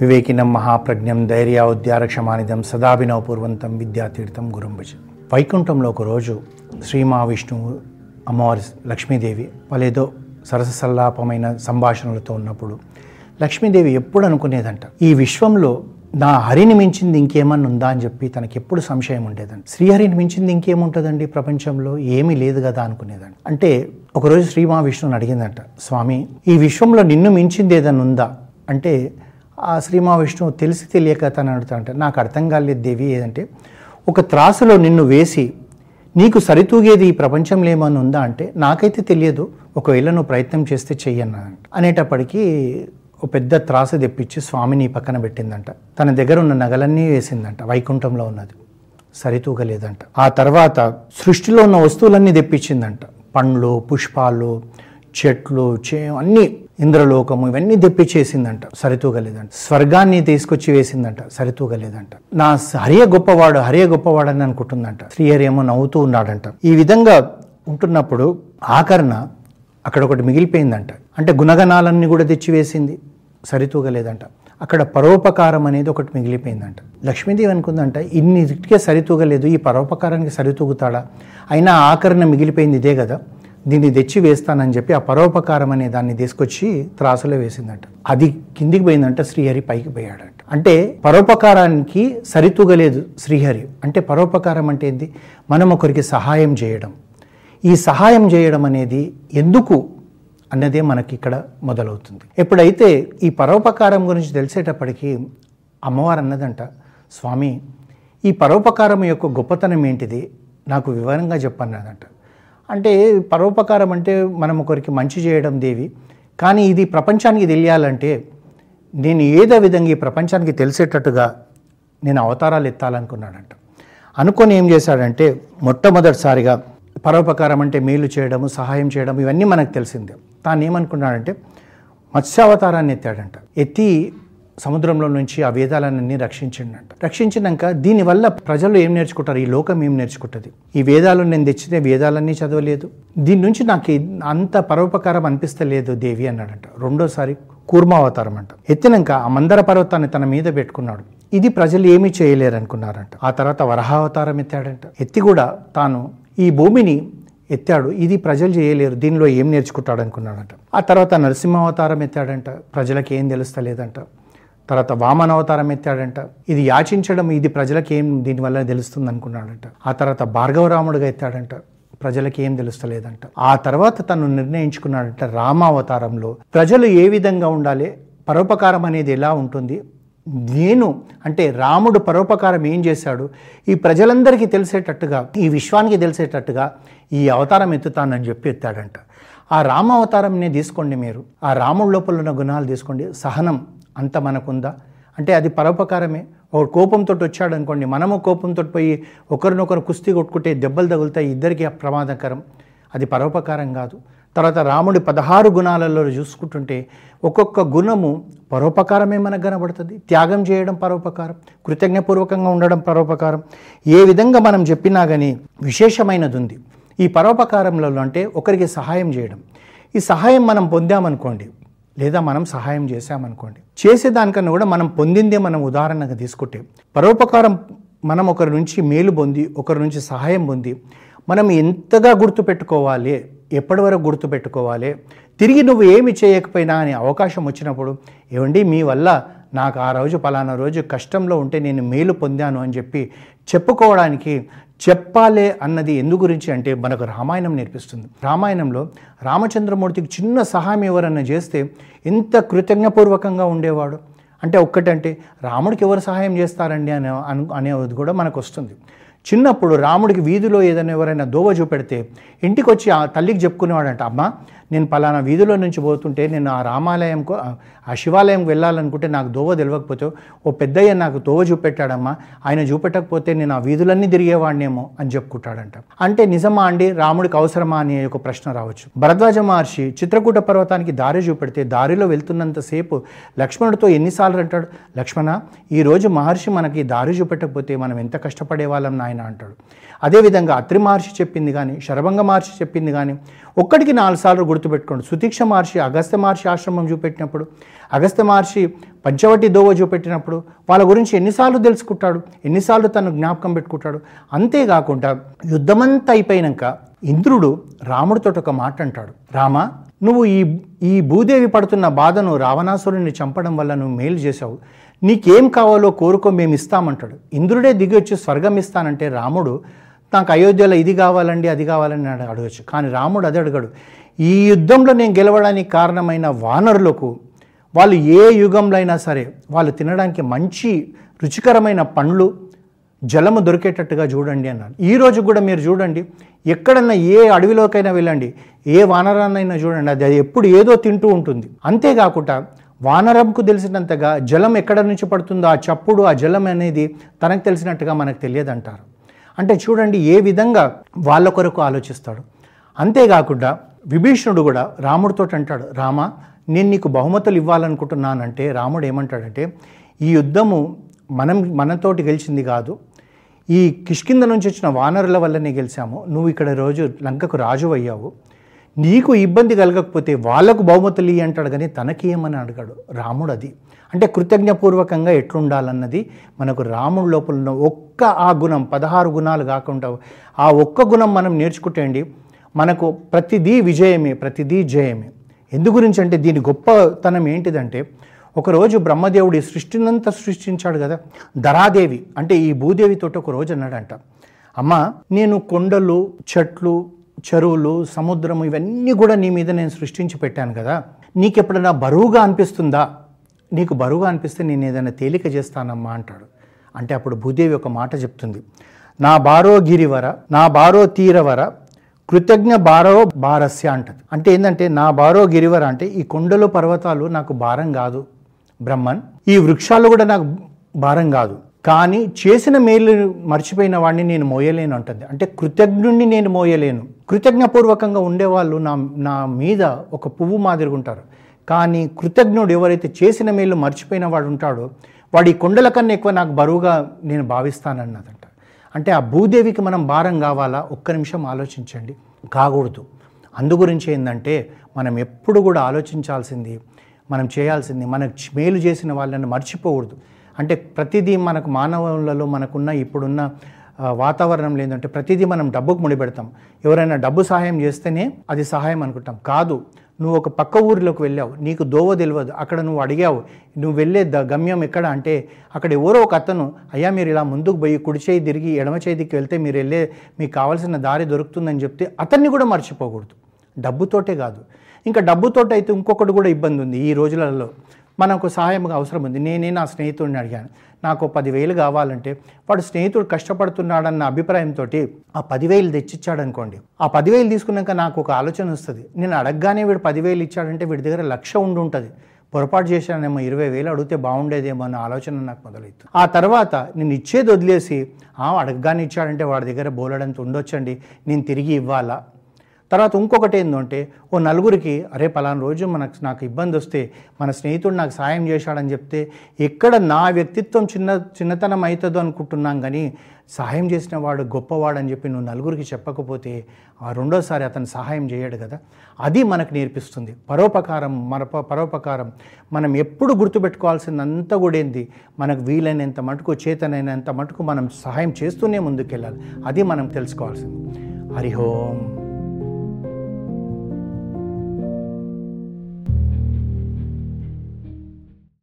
వివేకినం మహాప్రజ్ఞం సదాభినవ సదాభినవపూర్వంతం విద్యాతీర్థం గురుంభజ వైకుంఠంలో ఒకరోజు శ్రీ మహావిష్ణువు అమ్మవారి లక్ష్మీదేవి వాళ్ళేదో సరస సల్లాపమైన సంభాషణలతో ఉన్నప్పుడు లక్ష్మీదేవి ఎప్పుడు అనుకునేదంట ఈ విశ్వంలో నా హరిని మించింది ఇంకేమన్నా ఉందా? అని చెప్పి తనకి ఎప్పుడు సంశయం ఉండేదండి శ్రీహరిని మించింది ఇంకేముంటుందండి ప్రపంచంలో? ఏమీ లేదు కదా అనుకునేదండి అంటే ఒకరోజు శ్రీ మహావిష్ణువుని అడిగిందంట స్వామి ఈ విశ్వంలో నిన్ను మించింది ఏదైనా ఉందా? అంటే ఆ శ్రీ మహావిష్ణువు తెలిసి తెలియక తను అడుగుతాడంట నాకు అర్థం కాలేదు దేవి ఏదంటే ఒక త్రాసులో నిన్ను వేసి నీకు సరితూగేది ఈ ప్రపంచంలో ఏమైనా ఉందా అంటే నాకైతే తెలియదు ఒకవేళ నువ్వు ప్రయత్నం చేస్తే చెయ్యన్నాడంట అనేటప్పటికీ ఒక పెద్ద త్రాసు తెప్పించి స్వామిని పక్కన పెట్టిందంట. తన దగ్గర ఉన్న నగలన్నీ వేసిందంట వైకుంఠంలో ఉన్నది. సరితూగలేదంట. ఆ తర్వాత సృష్టిలో ఉన్న వస్తువులన్నీ తెప్పించిందంట. పండ్లు పుష్పాలు చెట్లు చే అన్నీ ఇంద్రలోకము ఇవన్నీ తెప్పించేసిందంట సరితూగలేదంట. స్వర్గాన్ని తీసుకొచ్చి వేసిందంట సరితూగలేదంట. నా హరియ గొప్పవాడు హరియ గొప్పవాడు అని అనుకుంటుందంట శ్రీహరి ఏమో నవ్వుతూ ఉన్నాడంట. ఈ విధంగా ఉంటున్నప్పుడు ఆకరణ అక్కడ ఒకటి మిగిలిపోయిందంట. అంటే గుణగణాలన్నీ కూడా తెచ్చివేసింది సరితూగలేదంట. అక్కడ పరోపకారం అనేది ఒకటి మిగిలిపోయిందంట. లక్ష్మీదేవి అనుకుందంట ఇన్నిటికే సరితూగలేదు ఈ పరోపకారానికి సరితూగుతాడా? అయినా ఆకరణ మిగిలిపోయింది ఇదే కదా. దీన్ని తెచ్చి వేస్తానని చెప్పి ఆ పరోపకారం అనే దాన్ని తీసుకొచ్చి త్రాసులో వేసిందంట. అది కిందికి పోయిందంట శ్రీహరి పైకి పోయాడంట. అంటే పరోపకారానికి సరితూగలేదు శ్రీహరి. అంటే పరోపకారం అంటే ఏంది? మనం ఒకరికి సహాయం చేయడం. ఈ సహాయం చేయడం అనేది ఎందుకు అన్నదే మనకి ఇక్కడ మొదలవుతుంది. ఎప్పుడైతే ఈ పరోపకారం గురించి తెలిసేటప్పటికీ అమ్మవారు అన్నదంట స్వామి ఈ పరోపకారం యొక్క గొప్పతనం ఏంటిది? నాకు వివరంగా చెప్పన్నదంట. అంటే పరోపకారం అంటే మనం ఒకరికి మంచి చేయడం దేవి. కానీ ఇది ప్రపంచానికి తెలియాలంటే నేను ఏదో విధంగా ఈ ప్రపంచానికి తెలిసేటట్టుగా నేను అవతారాలు ఎత్తాలనుకున్నాడంట. అనుకొని ఏం చేశాడంటే మొట్టమొదటిసారిగా పరోపకారం అంటే మేలు చేయడము సహాయం చేయడం ఇవన్నీ మనకు తెలిసిందే. తాను ఏమనుకున్నాడంటే మత్స్యావతారాన్ని ఎత్తాడంట. ఎత్తి సముద్రంలో నుంచి ఆ వేదాలన్నీ రక్షించిండంట. రక్షించినాక దీనివల్ల ప్రజలు ఏం నేర్చుకుంటారు? ఈ లోకం ఏం నేర్చుకుంటుంది? ఈ వేదాలు నేను తెచ్చితే వేదాలన్నీ చదవలేదు. దీని నుంచి నాకు అంత పరోపకారం అనిపిస్తలేదు దేవి అన్నాడంట. రెండోసారి కూర్మావతారం అంట ఎత్తినాక ఆ మందర పర్వతాన్ని తన మీద పెట్టుకున్నాడు. ఇది ప్రజలు ఏమీ చేయలేరు అనుకున్నారంట ఆ తర్వాత వరహావతారం ఎత్తాడంట. ఎత్తి కూడా తాను ఈ భూమిని ఎత్తాడు. ఇది ప్రజలు చేయలేరు. దీనిలో ఏం నేర్చుకుంటాడు అనుకున్నాడంట ఆ తర్వాత నరసింహావతారం ఎత్తాడంట. ప్రజలకు ఏం తెలుస్తలేదంట. తర్వాత వామన అవతారం ఎత్తాడంట. ఇది యాచించడం ఇది ప్రజలకేం దీనివల్ల తెలుస్తుంది అనుకున్నాడంట. ఆ తర్వాత భార్గవరాముడుగా ఎత్తాడంట. ప్రజలకి ఏం తెలుస్తలేదంట. ఆ తర్వాత తను నిర్ణయించుకున్నాడంట రామావతారంలో ప్రజలు ఏ విధంగా ఉండాలి పరోపకారం అనేది ఎలా ఉంటుంది? నేను అంటే రాముడు పరోపకారం ఏం చేశాడు? ఈ ప్రజలందరికీ తెలిసేటట్టుగా ఈ విశ్వానికి తెలిసేటట్టుగా ఈ అవతారం ఎత్తుతానని చెప్పి ఎత్తాడంట. ఆ రామ అవతారంనే తీసుకోండి మీరు. ఆ రాముడి లోపల ఉన్న గుణాలు తీసుకోండి. సహనం అంత మనకుందా? అంటే అది పరోపకారమే. ఒక కోపంతో వచ్చాడు అనుకోండి మనము కోపంతో పోయి ఒకరినొకరు కుస్తీ కొట్టుకుంటే దెబ్బలు తగులుతాయి ఇద్దరికి ప్రమాదకరం. అది పరోపకారం కాదు. తర్వాత రాముడి పదహారు గుణాలలో చూసుకుంటుంటే ఒక్కొక్క గుణము పరోపకారమే మనకు కనబడుతుంది. త్యాగం చేయడం పరోపకారం కృతజ్ఞపూర్వకంగా ఉండడం పరోపకారం. ఏ విధంగా మనం చెప్పినా కానీ విశేషమైనది ఉంది ఈ పరోపకారంలో అంటే ఒకరికి సహాయం చేయడం. ఈ సహాయం మనం పొందామనుకోండి లేదా మనం సహాయం చేశామనుకోండి. చేసేదానికన్నా కూడా మనం పొందిందే మనం ఉదాహరణగా తీసుకుంటే పరోపకారం మనం ఒకరి నుంచి మేలు పొంది ఒకరి నుంచి సహాయం పొంది మనం ఎంతగా గుర్తుపెట్టుకోవాలి ఎప్పటి వరకు గుర్తుపెట్టుకోవాలి తిరిగి నువ్వు ఏమి చేయకపోయినా అనే అవకాశం వచ్చినప్పుడు ఏమండి మీ వల్ల నాకు ఆ రోజు పలానా రోజు కష్టంలో ఉంటే నేను మేలు పొందాను అని చెప్పి చెప్పుకోవడానికి చెప్పాలే అన్నది ఎందు గురించి అంటే మనకు రామాయణం నేర్పిస్తుంది. రామాయణంలో రామచంద్రమూర్తికి చిన్న సహాయం ఎవరన్నా చేస్తే ఎంత కృతజ్ఞపూర్వకంగా ఉండేవాడు? అంటే ఒక్కటంటే రాముడికి ఎవరు సహాయం చేస్తారండి అనే అను అనేది కూడా మనకు వస్తుంది. చిన్నప్పుడు రాముడికి వీధిలో ఏదైనా ఎవరైనా దోవ చూపెడితే ఇంటికి వచ్చి ఆ తల్లికి చెప్పుకునేవాడంట అమ్మ నేను పలానా వీధిలో నుంచి పోతుంటే నేను ఆ రామాలయంకు ఆ శివాలయంకి వెళ్ళాలనుకుంటే నాకు దోవ తెలియకపోతే ఓ పెద్దయ్య నాకు దోవ చూపెట్టాడమ్మా ఆయన చూపెట్టకపోతే నేను ఆ వీధులన్నీ తిరిగేవాడినేమో అని చెప్పుకుంటాడంట. అంటే నిజమా అండి రాముడికి అవసరమా అనే ఒక ప్రశ్న రావచ్చు. భరద్వాజ మహర్షి చిత్రకూట పర్వతానికి దారి చూపెడితే దారిలో వెళ్తున్నంతసేపు లక్ష్మణుడితో ఎన్నిసార్లు అంటాడు లక్ష్మణ ఈరోజు మహర్షి మనకి దారి చూపెట్టకపోతే మనం ఎంత కష్టపడేవాళ్ళం నాయన? ఆయన అంటాడు. అదేవిధంగా అత్రి మహర్షి చెప్పింది కానీ శరభంగ మహర్షి చెప్పింది కానీ ఒక్కడికి నాలుగు సార్లు గుర్తుపెట్టుకోండి. సుతీక్ష మహర్షి అగస్త్య మహర్షి ఆశ్రమం చూపెట్టినప్పుడు అగస్త్య మహర్షి పంచవటి దోవ చూపెట్టినప్పుడు వాళ్ళ గురించి ఎన్నిసార్లు తెలుసుకుంటాడు ఎన్నిసార్లు తను జ్ఞాపకం పెట్టుకుంటాడు. అంతేకాకుండా యుద్ధమంతా అయిపోయినాక ఇంద్రుడు రాముడితో ఒక మాట అంటాడు. రామ నువ్వు ఈ ఈ భూదేవి పడుతున్న బాధను రావణాసురుడిని చంపడం వల్ల నువ్వు మేలు చేశావు. నీకేం కావాలో కోరుకో మేము ఇస్తామంటాడు ఇంద్రుడే దిగి వచ్చి స్వర్గం ఇస్తానంటే రాముడు నాకు అయోధ్యలో ఇది కావాలండి అది కావాలని అడగచ్చు. కానీ రాముడు అది అడగడు. ఈ యుద్ధంలో నేను గెలవడానికి కారణమైన వానరులకు వాళ్ళు ఏ యుగంలో అయినా సరే వాళ్ళు తినడానికి మంచి రుచికరమైన పండ్లు జలము దొరికేటట్టుగా చూడండి అన్నాడు ఈ రోజు కూడా మీరు చూడండి ఎక్కడన్నా ఏ అడవిలోకైనా వెళ్ళండి ఏ వానరాన్నైనా చూడండి అది ఎప్పుడు ఏదో తింటూ ఉంటుంది. అంతేకాకుండా వానరంకు తెలిసినంతగా జలం ఎక్కడ నుంచి పడుతుందో ఆ చప్పుడు ఆ జలం అనేది తనకు తెలిసినట్టుగా మనకు తెలియదంటారు. అంటే చూడండి ఏ విధంగా వాళ్ళ కొరకు ఆలోచిస్తాడు. అంతేకాకుండా విభీషణుడు కూడా రాముడితో అంటాడు రామ నేను నీకు బహుమతులు ఇవ్వాలనుకుంటున్నానంటే రాముడు ఏమంటాడంటే ఈ యుద్ధము మనం మనతోటి గెలిచింది కాదు. ఈ కిష్కింద నుంచి వచ్చిన వానరుల వల్లనే గెలిచాము. నువ్వు ఇక్కడ రోజు లంకకు రాజు అయ్యావు నీకు ఇబ్బంది కలగకపోతే వాళ్ళకు బహుమతులు ఇవి అంటాడు కానీ తనకి ఏమని అడిగాడు. రాముడు అది. అంటే కృతజ్ఞపూర్వకంగా ఎట్లుండాలన్నది మనకు రాముడు లోపల ఉన్న ఒక్క ఆ గుణం పదహారు గుణాలు కాకుండా ఆ ఒక్క గుణం మనం నేర్చుకుంటే అండి మనకు ప్రతిదీ విజయమే ప్రతిదీ జయమే. ఎందు గురించి అంటే దీని గొప్పతనం ఏంటిదంటే ఒకరోజు బ్రహ్మదేవుడి సృష్టినంతా సృష్టించాడు కదా ధరాదేవి అంటే ఈ భూదేవితోటి ఒక రోజు అన్నాడంట అమ్మ నేను కొండలు చెట్లు చెరువులు సముద్రము ఇవన్నీ కూడా నీ మీద నేను సృష్టించి పెట్టాను కదా. నీకు ఎప్పుడైనా బరువుగా అనిపిస్తుందా? నీకు బరువుగా అనిపిస్తే నేను ఏదైనా తేలిక చేస్తానమ్మా అంటాడు. అంటే అప్పుడు భూదేవి ఒక మాట చెప్తుంది. నా బారో గిరివర నా బారో తీరవర కృతజ్ఞ బారో భారస్య అంటది. అంటే ఏంటంటే నా బారో గిరివర అంటే ఈ కొండలు పర్వతాలు నాకు భారం కాదు బ్రహ్మన్. ఈ వృక్షాలు కూడా నాకు భారం కాదు. కానీ చేసిన మేలు మర్చిపోయిన వాడిని నేను మోయలేను అంటుంది. అంటే కృతజ్ఞుణ్ణి నేను మోయలేను. కృతజ్ఞపూర్వకంగా ఉండేవాళ్ళు నా నా మీద ఒక పువ్వు మాదిరిగా ఉంటారు. కానీ కృతజ్ఞుడు ఎవరైతే చేసిన మేలు మర్చిపోయిన వాడు ఉంటాడో వాడు ఈ కొండల కన్నా ఎక్కువ నాకు బరువుగా నేను భావిస్తానన్నదంట. అంటే ఆ భూదేవికి మనం భారం కావాలా? ఒక్క నిమిషం ఆలోచించండి. కాకూడదు. అందు గురించి ఏంటంటే మనం ఎప్పుడు కూడా ఆలోచించాల్సింది మనం చేయాల్సింది మనకు మేలు చేసిన వాళ్ళని మర్చిపోకూడదు. అంటే ప్రతిదీ మనకు మానవులలో మనకున్న ఇప్పుడున్న వాతావరణం వాతావరణంలో ఏంటంటే ప్రతిదీ మనం డబ్బుకు ముడిపెడతాం. ఎవరైనా డబ్బు సహాయం చేస్తేనే అది సహాయం అనుకుంటాం. కాదు నువ్వు ఒక పక్క ఊరిలోకి వెళ్ళావు నీకు దోవ తెలియదు అక్కడ నువ్వు అడిగావు నువ్వు వెళ్ళే ద గమ్యం ఎక్కడ అంటే అక్కడ ఎవరో ఒక అతను అయ్యా మీరు ఇలా ముందుకు పోయి కుడి చేయి తిరిగి ఎడమ చేతికి వెళ్తే మీరు వెళ్ళే మీకు కావాల్సిన దారి దొరుకుతుందని చెప్తే అతన్ని కూడా మర్చిపోకూడదు. డబ్బుతోటే కాదు. ఇంకా డబ్బుతోటి అయితే ఇంకొకటి కూడా ఇబ్బంది ఉంది ఈ రోజులలో. మనకు సహాయంగా అవసరం ఉంది. నేనే నా స్నేహితుడిని అడిగాను. నాకు పదివేలు కావాలంటే వాడు స్నేహితుడు కష్టపడుతున్నాడన్న అభిప్రాయంతో ఆ పదివేలు తెచ్చిచ్చాడు అనుకోండి ఆ పదివేలు తీసుకున్నాక నాకు ఒక ఆలోచన వస్తుంది. నేను అడగగానే వీడు పదివేలు ఇచ్చాడంటే వీడి దగ్గర లక్ష ఉండి ఉంటుంది. పొరపాటు చేశానేమో ఇరవై వేలు అడిగితే బాగుండేదేమో అన్న ఆలోచన నాకు మొదలవుతుంది ఆ తర్వాత నేను ఇచ్చేది వదిలేసి అడగగానే ఇచ్చాడంటే వాడి దగ్గర బోలడంత ఉండొచ్చండి. నేను తిరిగి ఇవ్వాలా? తర్వాత ఇంకొకటి ఏంటంటే ఓ నలుగురికి అరే పలానా రోజు మనకు నాకు ఇబ్బంది వస్తే మన స్నేహితుడు నాకు సాయం చేశాడని చెప్తే ఎక్కడ నా వ్యక్తిత్వం చిన్న చిన్నతనం అవుతుందో అనుకుంటున్నాం కానీ సహాయం చేసిన వాడు గొప్పవాడు అని చెప్పి నువ్వు నలుగురికి చెప్పకపోతే ఆ రెండోసారి అతను సహాయం చేయడు కదా. అది మనకు నేర్పిస్తుంది. పరోపకారం మన పరోపకారం. మనం ఎప్పుడు గుర్తుపెట్టుకోవాల్సిందంతా కూడా ఏంది? మనకు వీలైనంత మటుకు చేతనైనంత మటుకు మనం సహాయం చేస్తూనే ముందుకెళ్ళాలి. అది మనం తెలుసుకోవాల్సింది. హరిహోం